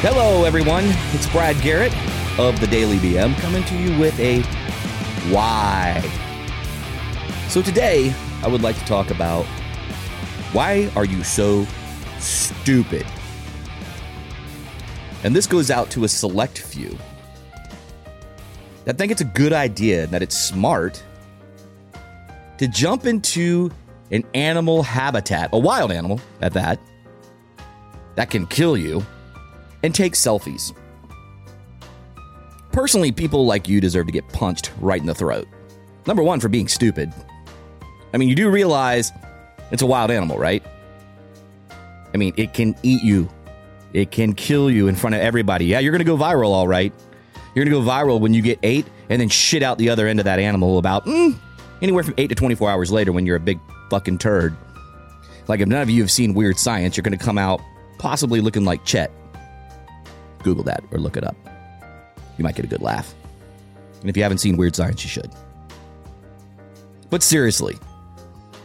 Hello, everyone. It's Brad Garrett of the Daily BM coming to you with a why. So, today I would like to talk about why are you so stupid? And this goes out to a select few. I think it's a good idea that it's smart to jump into an animal habitat, a wild animal at that, that can kill you, and take selfies. Personally, people like you deserve to get punched right in the throat. Number one, for being stupid. I mean, you do realize it's a wild animal, right? I mean, it can eat you, it can kill you in front of everybody. Yeah, you're going to go viral, all right. You're going to go viral when you get ate and then shit out the other end of that animal about mm, anywhere from eight to 24 hours later when you're a big fucking turd. Like, if none of you have seen Weird Science, you're going to come out possibly looking like Chet. Google that or look it up. You might get a good laugh. And if you haven't seen Weird Science, you should. But seriously,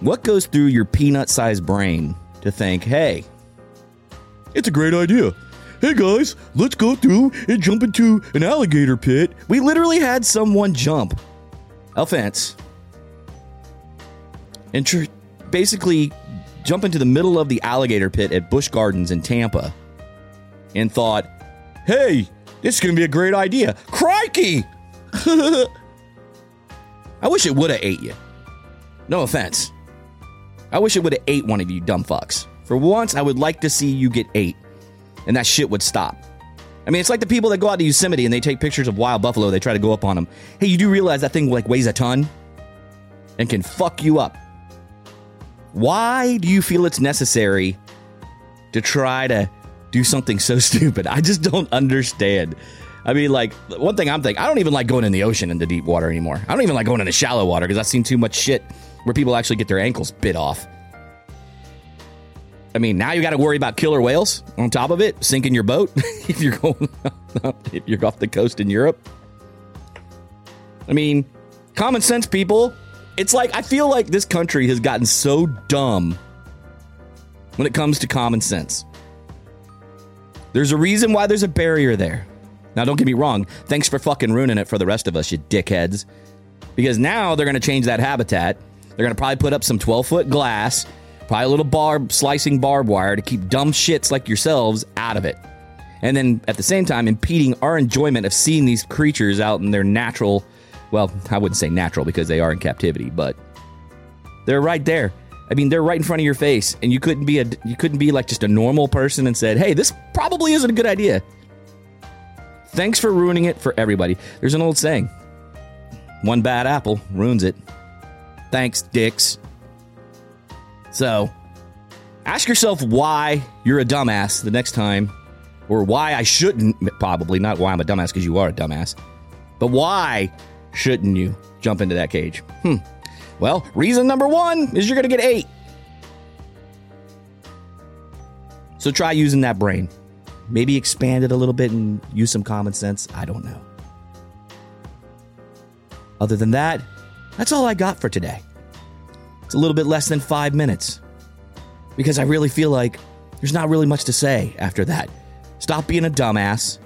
what goes through your peanut sized brain to think, hey, it's a great idea. Hey guys, let's go through and jump into an alligator pit. We literally had someone jump a fence and tr- basically jump into the middle of the alligator pit at Busch Gardens in Tampa and thought, hey, this is going to be a great idea. Crikey! I wish it would have ate you. No offense. I wish it would have ate one of you dumb fucks. For once, I would like to see you get ate, and that shit would stop. I mean, it's like the people that go out to Yosemite and they take pictures of wild buffalo. They try to go up on them. Hey, you do realize that thing like weighs a ton and can fuck you up. Why do you feel it's necessary to try to do something so stupid? I just don't understand. I mean, like, one thing I'm thinking, I don't even like going in the ocean into deep water anymore. I don't even like going in the shallow water because I've seen too much shit where people actually get their ankles bit off. I mean, now you got to worry about killer whales on top of it, sinking your boat if you're going if you're off the coast in Europe. I mean, common sense, people. It's like I feel like this country has gotten so dumb when it comes to common sense. There's a reason why there's a barrier there. Now, don't get me wrong. Thanks for fucking ruining it for the rest of us, you dickheads. Because now they're going to change that habitat. They're going to probably put up some 12 foot glass, probably a little barb slicing barbed wire to keep dumb shits like yourselves out of it. And then at the same time, impeding our enjoyment of seeing these creatures out in their natural, well, I wouldn't say natural because they are in captivity, but they're right there. I mean, they're right in front of your face, and you couldn't be a you couldn't be like just a normal person and said, "Hey, this probably isn't a good idea." Thanks for ruining it for everybody. There's an old saying: "One bad apple ruins it." Thanks, dicks. So, ask yourself why you're a dumbass the next time, or why I shouldn't. Probably not why I'm a dumbass because you are a dumbass, but why shouldn't you jump into that cage? Hmm. Well, reason number one is you're going to get ate. So try using that brain. Maybe expand it a little bit and use some common sense. I don't know. Other than that, that's all I got for today. It's a little bit less than five minutes because I really feel like there's not really much to say after that. Stop being a dumbass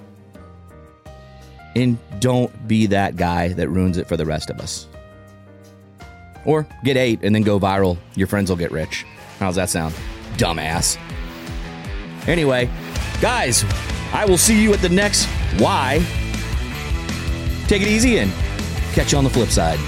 and don't be that guy that ruins it for the rest of us. Or get ate and then go viral. Your friends will get rich. How's that sound? Dumbass. Anyway, guys, I will see you at the next Why. Take it easy and catch you on the flip side.